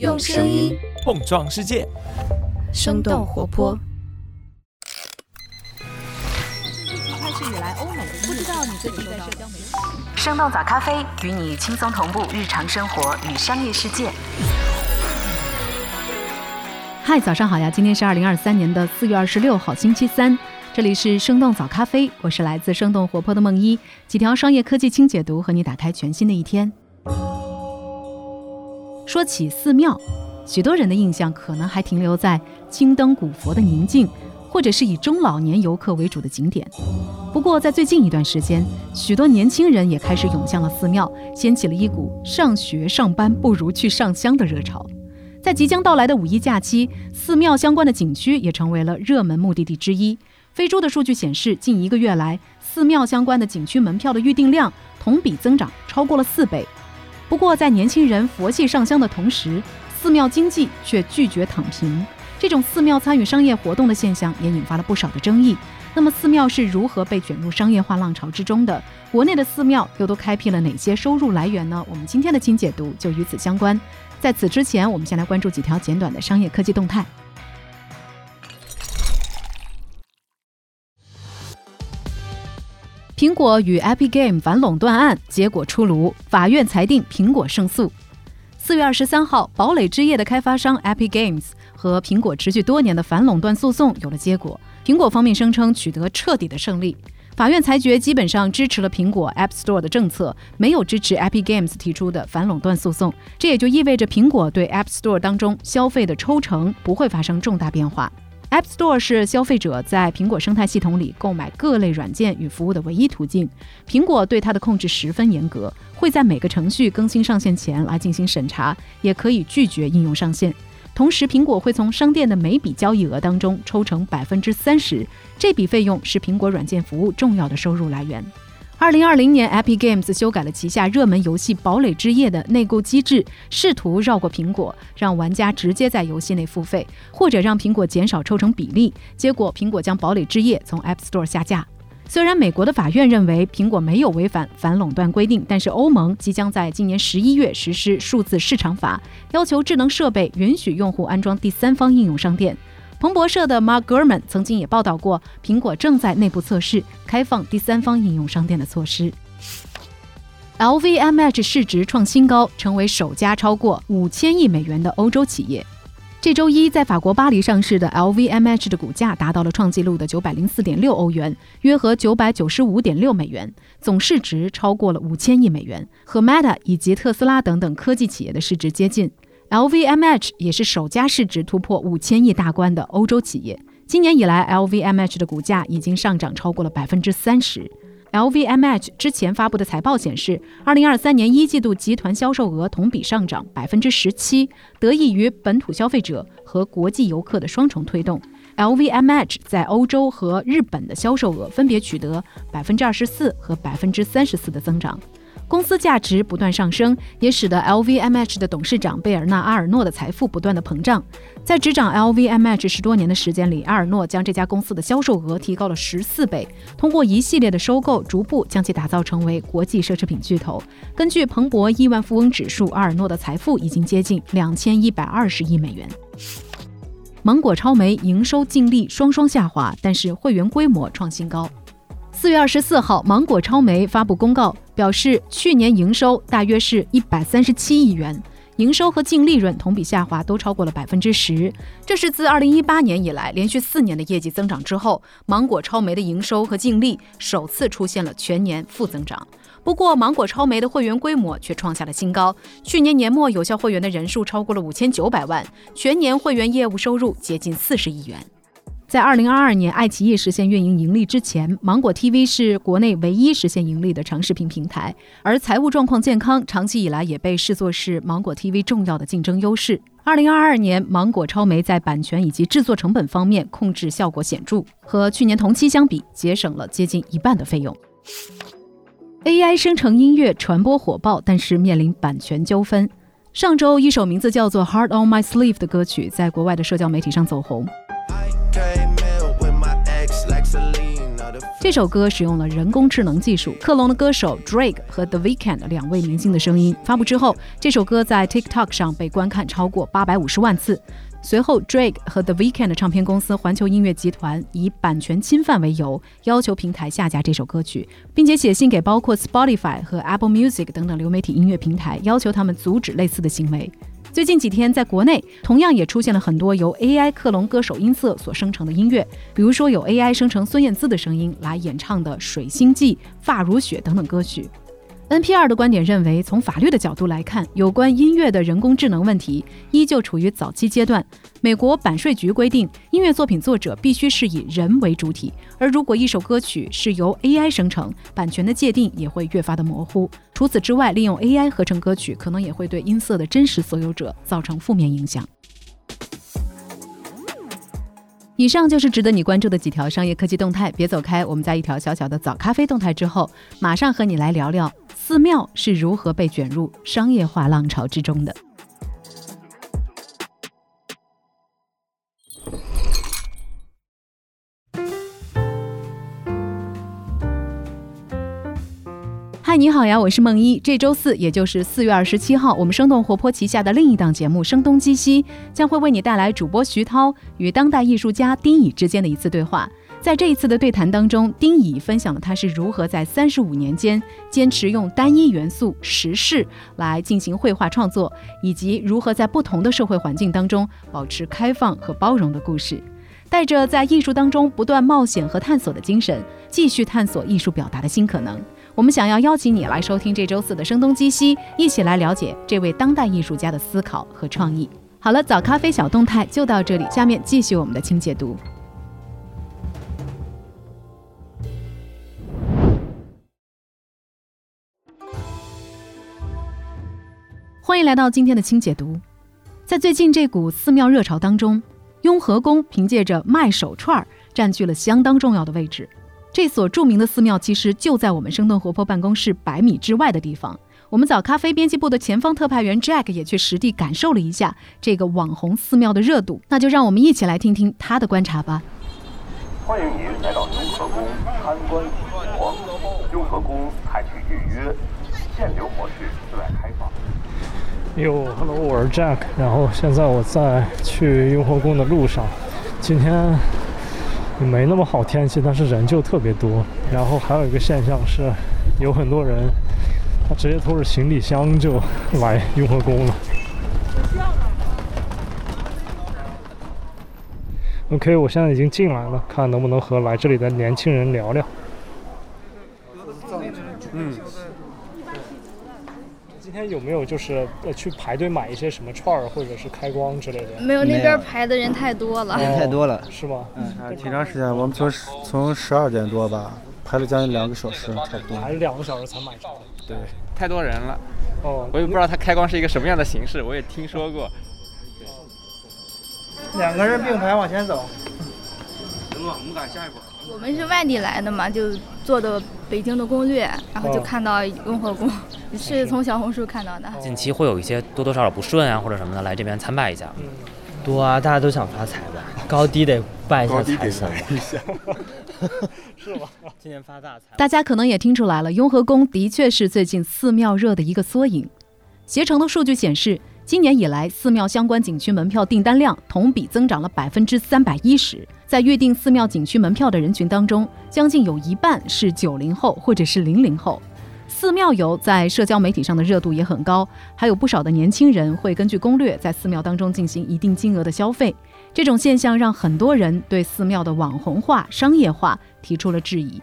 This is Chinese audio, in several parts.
用声音碰撞世界，生动活泼。开始以来，欧美不知道你最近在社交媒体。生动早咖啡与你轻松同步日常生活与商业世界。嗨，早上好呀！今天是二零二三年的四月二十六号，星期三。这里是生动早咖啡，我是来自生动活泼的梦一，几条商业科技轻解读，和你打开全新的一天。说起寺庙，许多人的印象可能还停留在青灯古佛的宁静，或者是以中老年游客为主的景点。不过，在最近一段时间，许多年轻人也开始涌向了寺庙，掀起了一股上学上班不如去上香的热潮。在即将到来的五一假期，寺庙相关的景区也成为了热门目的地之一。飞猪的数据显示，近一个月来，寺庙相关的景区门票的预订量同比增长超过了四倍。不过，在年轻人佛系上香的同时，寺庙经济却拒绝躺平。这种寺庙参与商业活动的现象也引发了不少的争议。那么，寺庙是如何被卷入商业化浪潮之中的？国内的寺庙又都开辟了哪些收入来源呢？我们今天的精解读就与此相关。在此之前，我们先来关注几条简短的商业科技动态。苹果与 Epic Game 反垄断案结果出炉，法院裁定苹果胜诉。四月二十三号，《堡垒之夜》的开发商 Epic Games 和苹果持续多年的反垄断诉讼有了结果。苹果方面声称取得彻底的胜利，法院裁决基本上支持了苹果 App Store 的政策，没有支持 Epic Games 提出的反垄断诉讼。这也就意味着苹果对 App Store 当中消费的抽成不会发生重大变化。App Store 是消费者在苹果生态系统里购买各类软件与服务的唯一途径。苹果对它的控制十分严格，会在每个程序更新上线前来进行审查，也可以拒绝应用上线。同时，苹果会从商店的每笔交易额当中抽成百分之三十，这笔费用是苹果软件服务重要的收入来源。二零二零年，Epic Games 修改了旗下热门游戏《堡垒之夜》的内购机制，试图绕过苹果，让玩家直接在游戏内付费，或者让苹果减少抽成比例。结果，苹果将《堡垒之夜》从 App Store 下架。虽然美国的法院认为苹果没有违反反垄断规定，但是欧盟即将在今年十一月实施数字市场法，要求智能设备允许用户安装第三方应用商店。彭博社的 Mark Gurman 曾经也报道过，苹果正在内部测试开放第三方应用商店的措施。LVMH 市值创新高，成为首家超过五千亿美元的欧洲企业。这周一，在法国巴黎上市的 LVMH 的股价达到了创纪录的九百零四点六欧元，约合九百九十五点六美元，总市值超过了五千亿美元，和 Meta 以及特斯拉等等科技企业的市值接近。LVMH 也是首家市值突破五千亿大关的欧洲企业。今年以来，LVMH 的股价已经上涨超过了百分之三十。LVMH 之前发布的财报显示，二零二三年一季度集团销售额同比上涨百分之十七，得益于本土消费者和国际游客的双重推动。LVMH 在欧洲和日本的销售额分别取得百分之二十四和百分之三十四的增长。公司价值不断上升，也使得 LVMH 的董事长贝尔纳阿尔诺的财富不断的膨胀。在执掌 LVMH 十多年的时间里，阿尔诺将这家公司的销售额提高了十四倍，通过一系列的收购，逐步将其打造成为国际奢侈品巨头。根据彭博亿万富翁指数，阿尔诺的财富已经接近两千一百二十亿美元。芒果超媒营收净利双双下滑，但是会员规模创新高。四月二十四号，芒果超媒发布公告，表示去年营收大约是一百三十七亿元，营收和净利润同比下滑都超过了百分之十。这是自二零一八年以来连续四年的业绩增长之后，芒果超媒的营收和净利首次出现了全年负增长。不过，芒果超媒的会员规模却创下了新高，去年年末有效会员的人数超过了五千九百万，全年会员业务收入接近四十亿元。在二零二二年，爱奇艺实现运营盈利之前，芒果 TV 是国内唯一实现盈利的长视频平台，而财务状况健康，长期以来也被视作是芒果 TV 重要的竞争优势。二零二二年，芒果超媒在版权以及制作成本方面控制效果显著，和去年同期相比，节省了接近一半的费用。AI 生成音乐传播火爆，但是面临版权纠纷。上周，一首名字叫做《Heart on My Sleeve》的歌曲在国外的社交媒体上走红。这首歌使用了人工智能技术，克隆了歌手 Drake 和 The Weeknd 两位明星的声音。发布之后，这首歌在 TikTok 上被观看超过八百五十万次。随后，Drake 和 The Weeknd 唱片公司环球音乐集团以版权侵犯为由，要求平台下架这首歌曲，并且写信给包括 Spotify 和 Apple Music 等等流媒体音乐平台，要求他们阻止类似的行为。最近几天，在国内同样也出现了很多由 AI 克隆歌手音色所生成的音乐，比如说有 AI 生成孙燕姿的声音来演唱的《水星记》《发如雪》等等歌曲。NPR 的观点认为，从法律的角度来看，有关音乐的人工智能问题依旧处于早期阶段。美国版税局规定，音乐作品作者必须是以人为主体，而如果一首歌曲是由 AI 生成，版权的界定也会越发的模糊。除此之外，利用 AI 合成歌曲，可能也会对音色的真实所有者造成负面影响。以上就是值得你关注的几条商业科技动态，别走开。我们在一条小小的早咖啡动态之后，马上和你来聊聊寺庙是如何被卷入商业化浪潮之中的。嗨，你好呀，我是梦一。这周四，也就是四月二十七号，我们生动活泼旗下的另一档节目《声东击西》将会为你带来主播徐涛与当代艺术家丁乙之间的一次对话。在这一次的对谈当中，丁乙分享了他是如何在三十五年间坚持用单一元素时事来进行绘画创作，以及如何在不同的社会环境当中保持开放和包容的故事。带着在艺术当中不断冒险和探索的精神，继续探索艺术表达的新可能。我们想要邀请你来收听这周四的声东击西，一起来了解这位当代艺术家的思考和创意。好了，早咖啡小动态就到这里，下面继续我们的轻解读。欢迎来到今天的轻解读。在最近这股寺庙热潮当中，雍和宫凭借着卖手串占据了相当重要的位置。这所著名的寺庙其实就在我们生动活泼办公室百米之外的地方。我们早咖啡编辑部的前方特派员 Jack 也去实地感受了一下这个网红寺庙的热度。那就让我们一起来听听他的观察吧。欢迎您来到雍和宫参观体活。雍和宫采取预约、限流模式对外开放。哟，Hello，我是 Jack。然后现在我在去雍和宫的路上。今天。没那么好天气，但是人就特别多。然后还有一个现象是，有很多人他直接拖着行李箱就来雍和宫了。OK，我现在已经进来了，看能不能和来这里的年轻人聊聊。嗯。今天有没有就是呃去排队买一些什么串儿或者是开光之类的？没有，那边排的人太多了。人太多了，是吗？嗯，挺长时间，我们从从十二点多吧，排了将近两个小时，差不多。排了两个小时才买着。对，太多人了。哦，我也不知道它开光是一个什么样的形式，我也听说过。两个人并排往前走。我们赶下一波。我们是外地来的嘛，就做的北京的攻略，然后就看到雍和宫，是从小红书看到的。近期会有一些多多少少不顺啊，或者什么的，来这边参拜一下。多啊，大家都想发财吧，高低得拜一下财神。是吧？今年发大财。大家可能也听出来了，雍和宫的确是最近寺庙热的一个缩影。携程的数据显示。今年以来，寺庙相关景区门票订单量同比增长了百分之三百一十。在预订寺庙景区门票的人群当中，将近有一半是九零后或者是零零后。寺庙游在社交媒体上的热度也很高，还有不少的年轻人会根据攻略在寺庙当中进行一定金额的消费。这种现象让很多人对寺庙的网红化、商业化提出了质疑。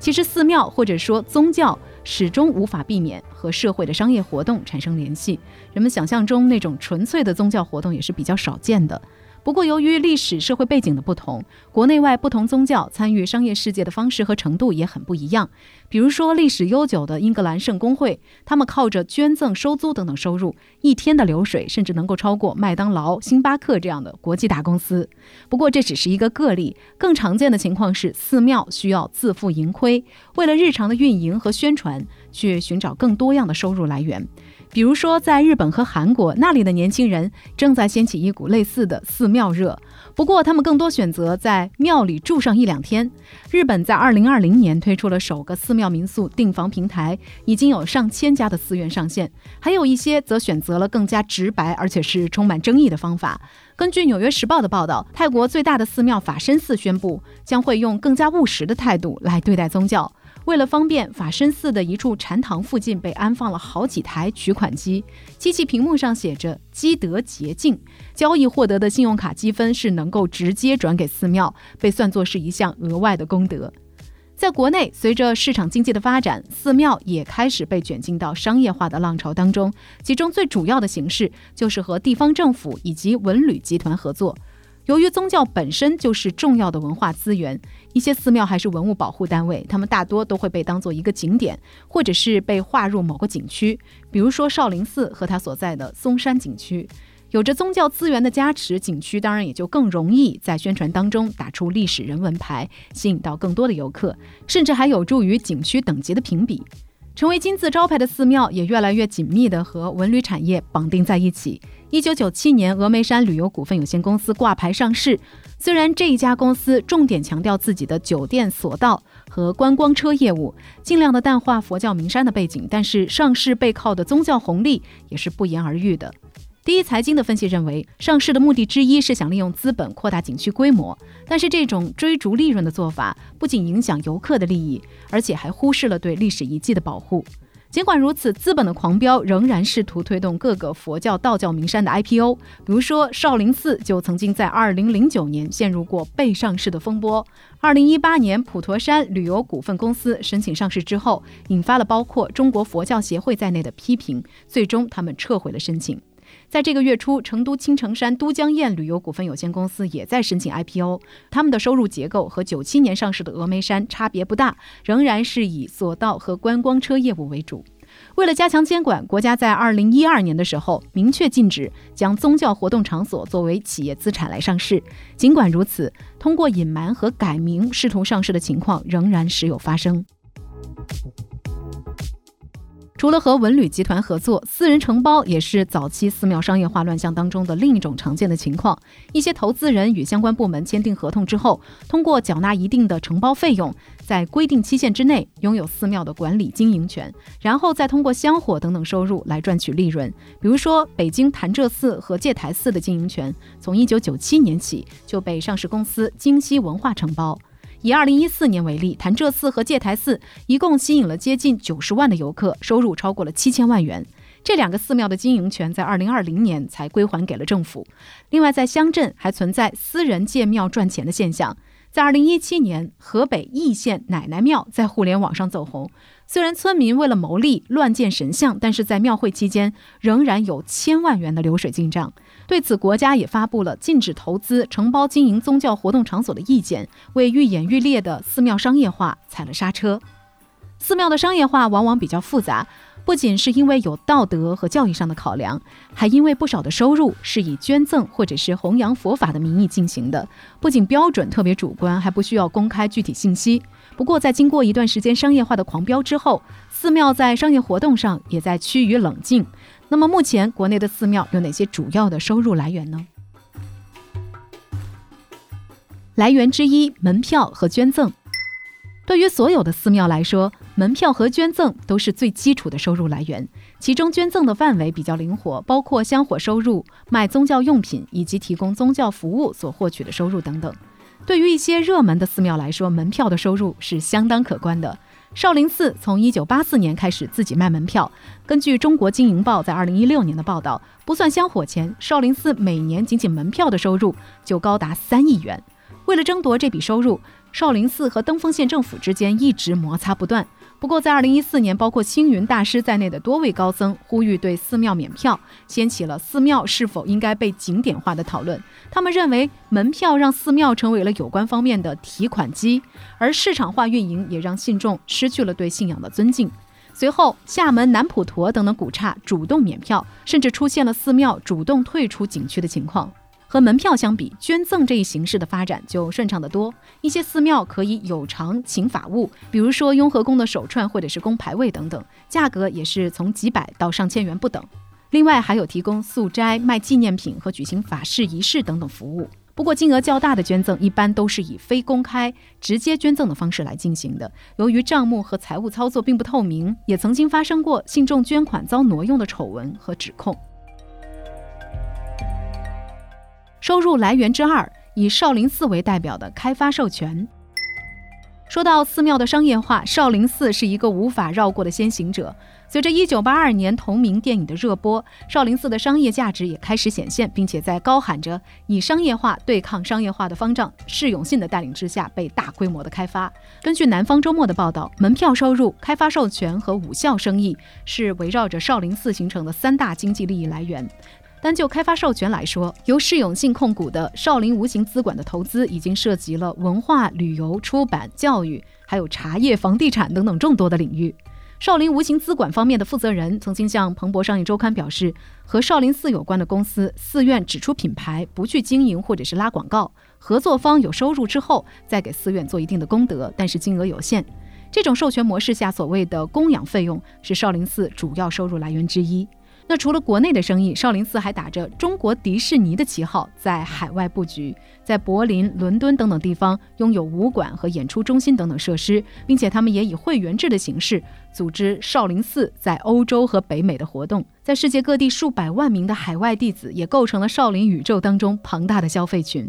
其实，寺庙或者说宗教。始终无法避免和社会的商业活动产生联系。人们想象中那种纯粹的宗教活动也是比较少见的。不过，由于历史社会背景的不同，国内外不同宗教参与商业世界的方式和程度也很不一样。比如说，历史悠久的英格兰圣公会，他们靠着捐赠、收租等等收入，一天的流水甚至能够超过麦当劳、星巴克这样的国际大公司。不过，这只是一个个例，更常见的情况是寺庙需要自负盈亏，为了日常的运营和宣传，去寻找更多样的收入来源。比如说，在日本和韩国，那里的年轻人正在掀起一股类似的寺庙热。不过，他们更多选择在庙里住上一两天。日本在2020年推出了首个寺庙民宿订房平台，已经有上千家的寺院上线。还有一些则选择了更加直白而且是充满争议的方法。根据《纽约时报》的报道，泰国最大的寺庙法身寺宣布，将会用更加务实的态度来对待宗教。为了方便，法身寺的一处禅堂附近被安放了好几台取款机，机器屏幕上写着“积德洁净”，交易获得的信用卡积分是能够直接转给寺庙，被算作是一项额外的功德。在国内，随着市场经济的发展，寺庙也开始被卷进到商业化的浪潮当中，其中最主要的形式就是和地方政府以及文旅集团合作。由于宗教本身就是重要的文化资源，一些寺庙还是文物保护单位，他们大多都会被当做一个景点，或者是被划入某个景区。比如说少林寺和它所在的嵩山景区，有着宗教资源的加持，景区当然也就更容易在宣传当中打出历史人文牌，吸引到更多的游客，甚至还有助于景区等级的评比。成为金字招牌的寺庙，也越来越紧密地和文旅产业绑定在一起。一九九七年，峨眉山旅游股份有限公司挂牌上市。虽然这一家公司重点强调自己的酒店、索道和观光车业务，尽量的淡化佛教名山的背景，但是上市背靠的宗教红利也是不言而喻的。第一财经的分析认为，上市的目的之一是想利用资本扩大景区规模，但是这种追逐利润的做法不仅影响游客的利益，而且还忽视了对历史遗迹的保护。尽管如此，资本的狂飙仍然试图推动各个佛教、道教名山的 IPO。比如说，少林寺就曾经在2009年陷入过被上市的风波。2018年，普陀山旅游股份公司申请上市之后，引发了包括中国佛教协会在内的批评，最终他们撤回了申请。在这个月初，成都青城山都江堰旅游股份有限公司也在申请 IPO。他们的收入结构和九七年上市的峨眉山差别不大，仍然是以索道和观光车业务为主。为了加强监管，国家在二零一二年的时候明确禁止将宗教活动场所作为企业资产来上市。尽管如此，通过隐瞒和改名试图上市的情况仍然时有发生。除了和文旅集团合作，私人承包也是早期寺庙商业化乱象当中的另一种常见的情况。一些投资人与相关部门签订合同之后，通过缴纳一定的承包费用，在规定期限之内拥有寺庙的管理经营权，然后再通过香火等等收入来赚取利润。比如说，北京潭柘寺和戒台寺的经营权，从一九九七年起就被上市公司京西文化承包。以二零一四年为例，潭柘寺和戒台寺一共吸引了接近九十万的游客，收入超过了七千万元。这两个寺庙的经营权在二零二零年才归还给了政府。另外，在乡镇还存在私人建庙赚钱的现象。在二零一七年，河北易县奶奶庙在互联网上走红。虽然村民为了牟利乱建神像，但是在庙会期间仍然有千万元的流水进账。对此，国家也发布了禁止投资承包经营宗教活动场所的意见，为愈演愈烈的寺庙商业化踩了刹车。寺庙的商业化往往比较复杂。不仅是因为有道德和教育上的考量，还因为不少的收入是以捐赠或者是弘扬佛法的名义进行的。不仅标准特别主观，还不需要公开具体信息。不过，在经过一段时间商业化的狂飙之后，寺庙在商业活动上也在趋于冷静。那么，目前国内的寺庙有哪些主要的收入来源呢？来源之一，门票和捐赠。对于所有的寺庙来说，门票和捐赠都是最基础的收入来源。其中，捐赠的范围比较灵活，包括香火收入、卖宗教用品以及提供宗教服务所获取的收入等等。对于一些热门的寺庙来说，门票的收入是相当可观的。少林寺从1984年开始自己卖门票。根据《中国经营报》在2016年的报道，不算香火钱，少林寺每年仅仅门票的收入就高达三亿元。为了争夺这笔收入，少林寺和登封县政府之间一直摩擦不断。不过，在二零一四年，包括星云大师在内的多位高僧呼吁对寺庙免票，掀起了寺庙是否应该被景点化的讨论。他们认为，门票让寺庙成为了有关方面的提款机，而市场化运营也让信众失去了对信仰的尊敬。随后，厦门南普陀等等古刹主动免票，甚至出现了寺庙主动退出景区的情况。和门票相比，捐赠这一形式的发展就顺畅得多。一些寺庙可以有偿请法物，比如说雍和宫的手串或者是宫牌位等等，价格也是从几百到上千元不等。另外还有提供素斋、卖纪念品和举行法事仪式等等服务。不过，金额较大的捐赠一般都是以非公开、直接捐赠的方式来进行的。由于账目和财务操作并不透明，也曾经发生过信众捐款遭挪用的丑闻和指控。收入来源之二，以少林寺为代表的开发授权。说到寺庙的商业化，少林寺是一个无法绕过的先行者。随着1982年同名电影的热播，少林寺的商业价值也开始显现，并且在高喊着以商业化对抗商业化的方丈释永信的带领之下，被大规模的开发。根据南方周末的报道，门票收入、开发授权和武校生意是围绕着少林寺形成的三大经济利益来源。单就开发授权来说，由释永信控股的少林无形资管的投资已经涉及了文化、旅游、出版、教育，还有茶叶、房地产等等众多的领域。少林无形资管方面的负责人曾经向彭博商业周刊表示，和少林寺有关的公司、寺院只出品牌，不去经营或者是拉广告，合作方有收入之后再给寺院做一定的功德，但是金额有限。这种授权模式下，所谓的供养费用是少林寺主要收入来源之一。那除了国内的生意，少林寺还打着中国迪士尼的旗号在海外布局，在柏林、伦敦等等地方拥有武馆和演出中心等等设施，并且他们也以会员制的形式组织少林寺在欧洲和北美的活动，在世界各地数百万名的海外弟子也构成了少林宇宙当中庞大的消费群。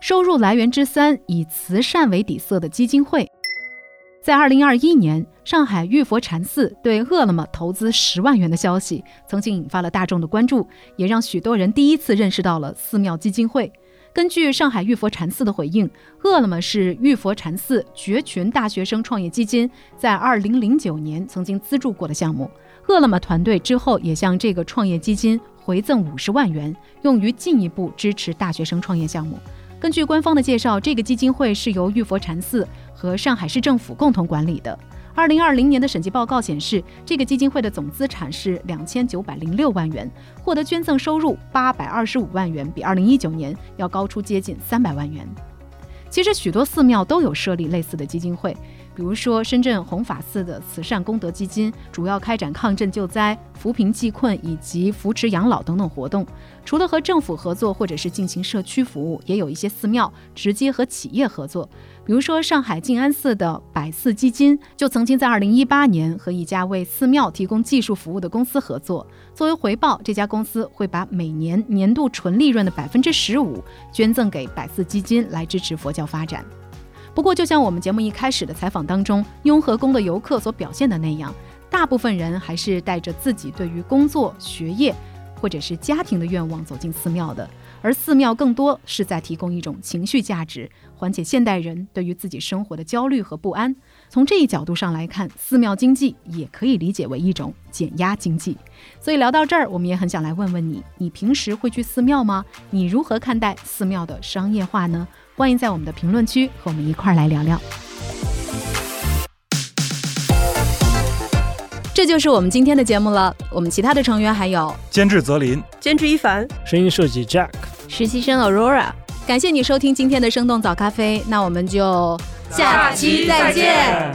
收入来源之三，以慈善为底色的基金会。在二零二一年，上海玉佛禅寺对饿了么投资十万元的消息，曾经引发了大众的关注，也让许多人第一次认识到了寺庙基金会。根据上海玉佛禅寺的回应，饿了么是玉佛禅寺绝群大学生创业基金在二零零九年曾经资助过的项目。饿了么团队之后也向这个创业基金回赠五十万元，用于进一步支持大学生创业项目。根据官方的介绍，这个基金会是由玉佛禅寺和上海市政府共同管理的。二零二零年的审计报告显示，这个基金会的总资产是两千九百零六万元，获得捐赠收入八百二十五万元，比二零一九年要高出接近三百万元。其实，许多寺庙都有设立类似的基金会。比如说，深圳弘法寺的慈善功德基金主要开展抗震救灾、扶贫济困以及扶持养老等等活动。除了和政府合作，或者是进行社区服务，也有一些寺庙直接和企业合作。比如说，上海静安寺的百寺基金就曾经在2018年和一家为寺庙提供技术服务的公司合作。作为回报，这家公司会把每年年度纯利润的百分之十五捐赠给百寺基金，来支持佛教发展。不过，就像我们节目一开始的采访当中，雍和宫的游客所表现的那样，大部分人还是带着自己对于工作、学业或者是家庭的愿望走进寺庙的，而寺庙更多是在提供一种情绪价值，缓解现代人对于自己生活的焦虑和不安。从这一角度上来看，寺庙经济也可以理解为一种减压经济。所以聊到这儿，我们也很想来问问你：你平时会去寺庙吗？你如何看待寺庙的商业化呢？欢迎在我们的评论区和我们一块儿来聊聊。这就是我们今天的节目了。我们其他的成员还有监制泽林、监制一凡、声音设计 Jack、实习生 Aurora。感谢你收听今天的生动早咖啡，那我们就下期再见。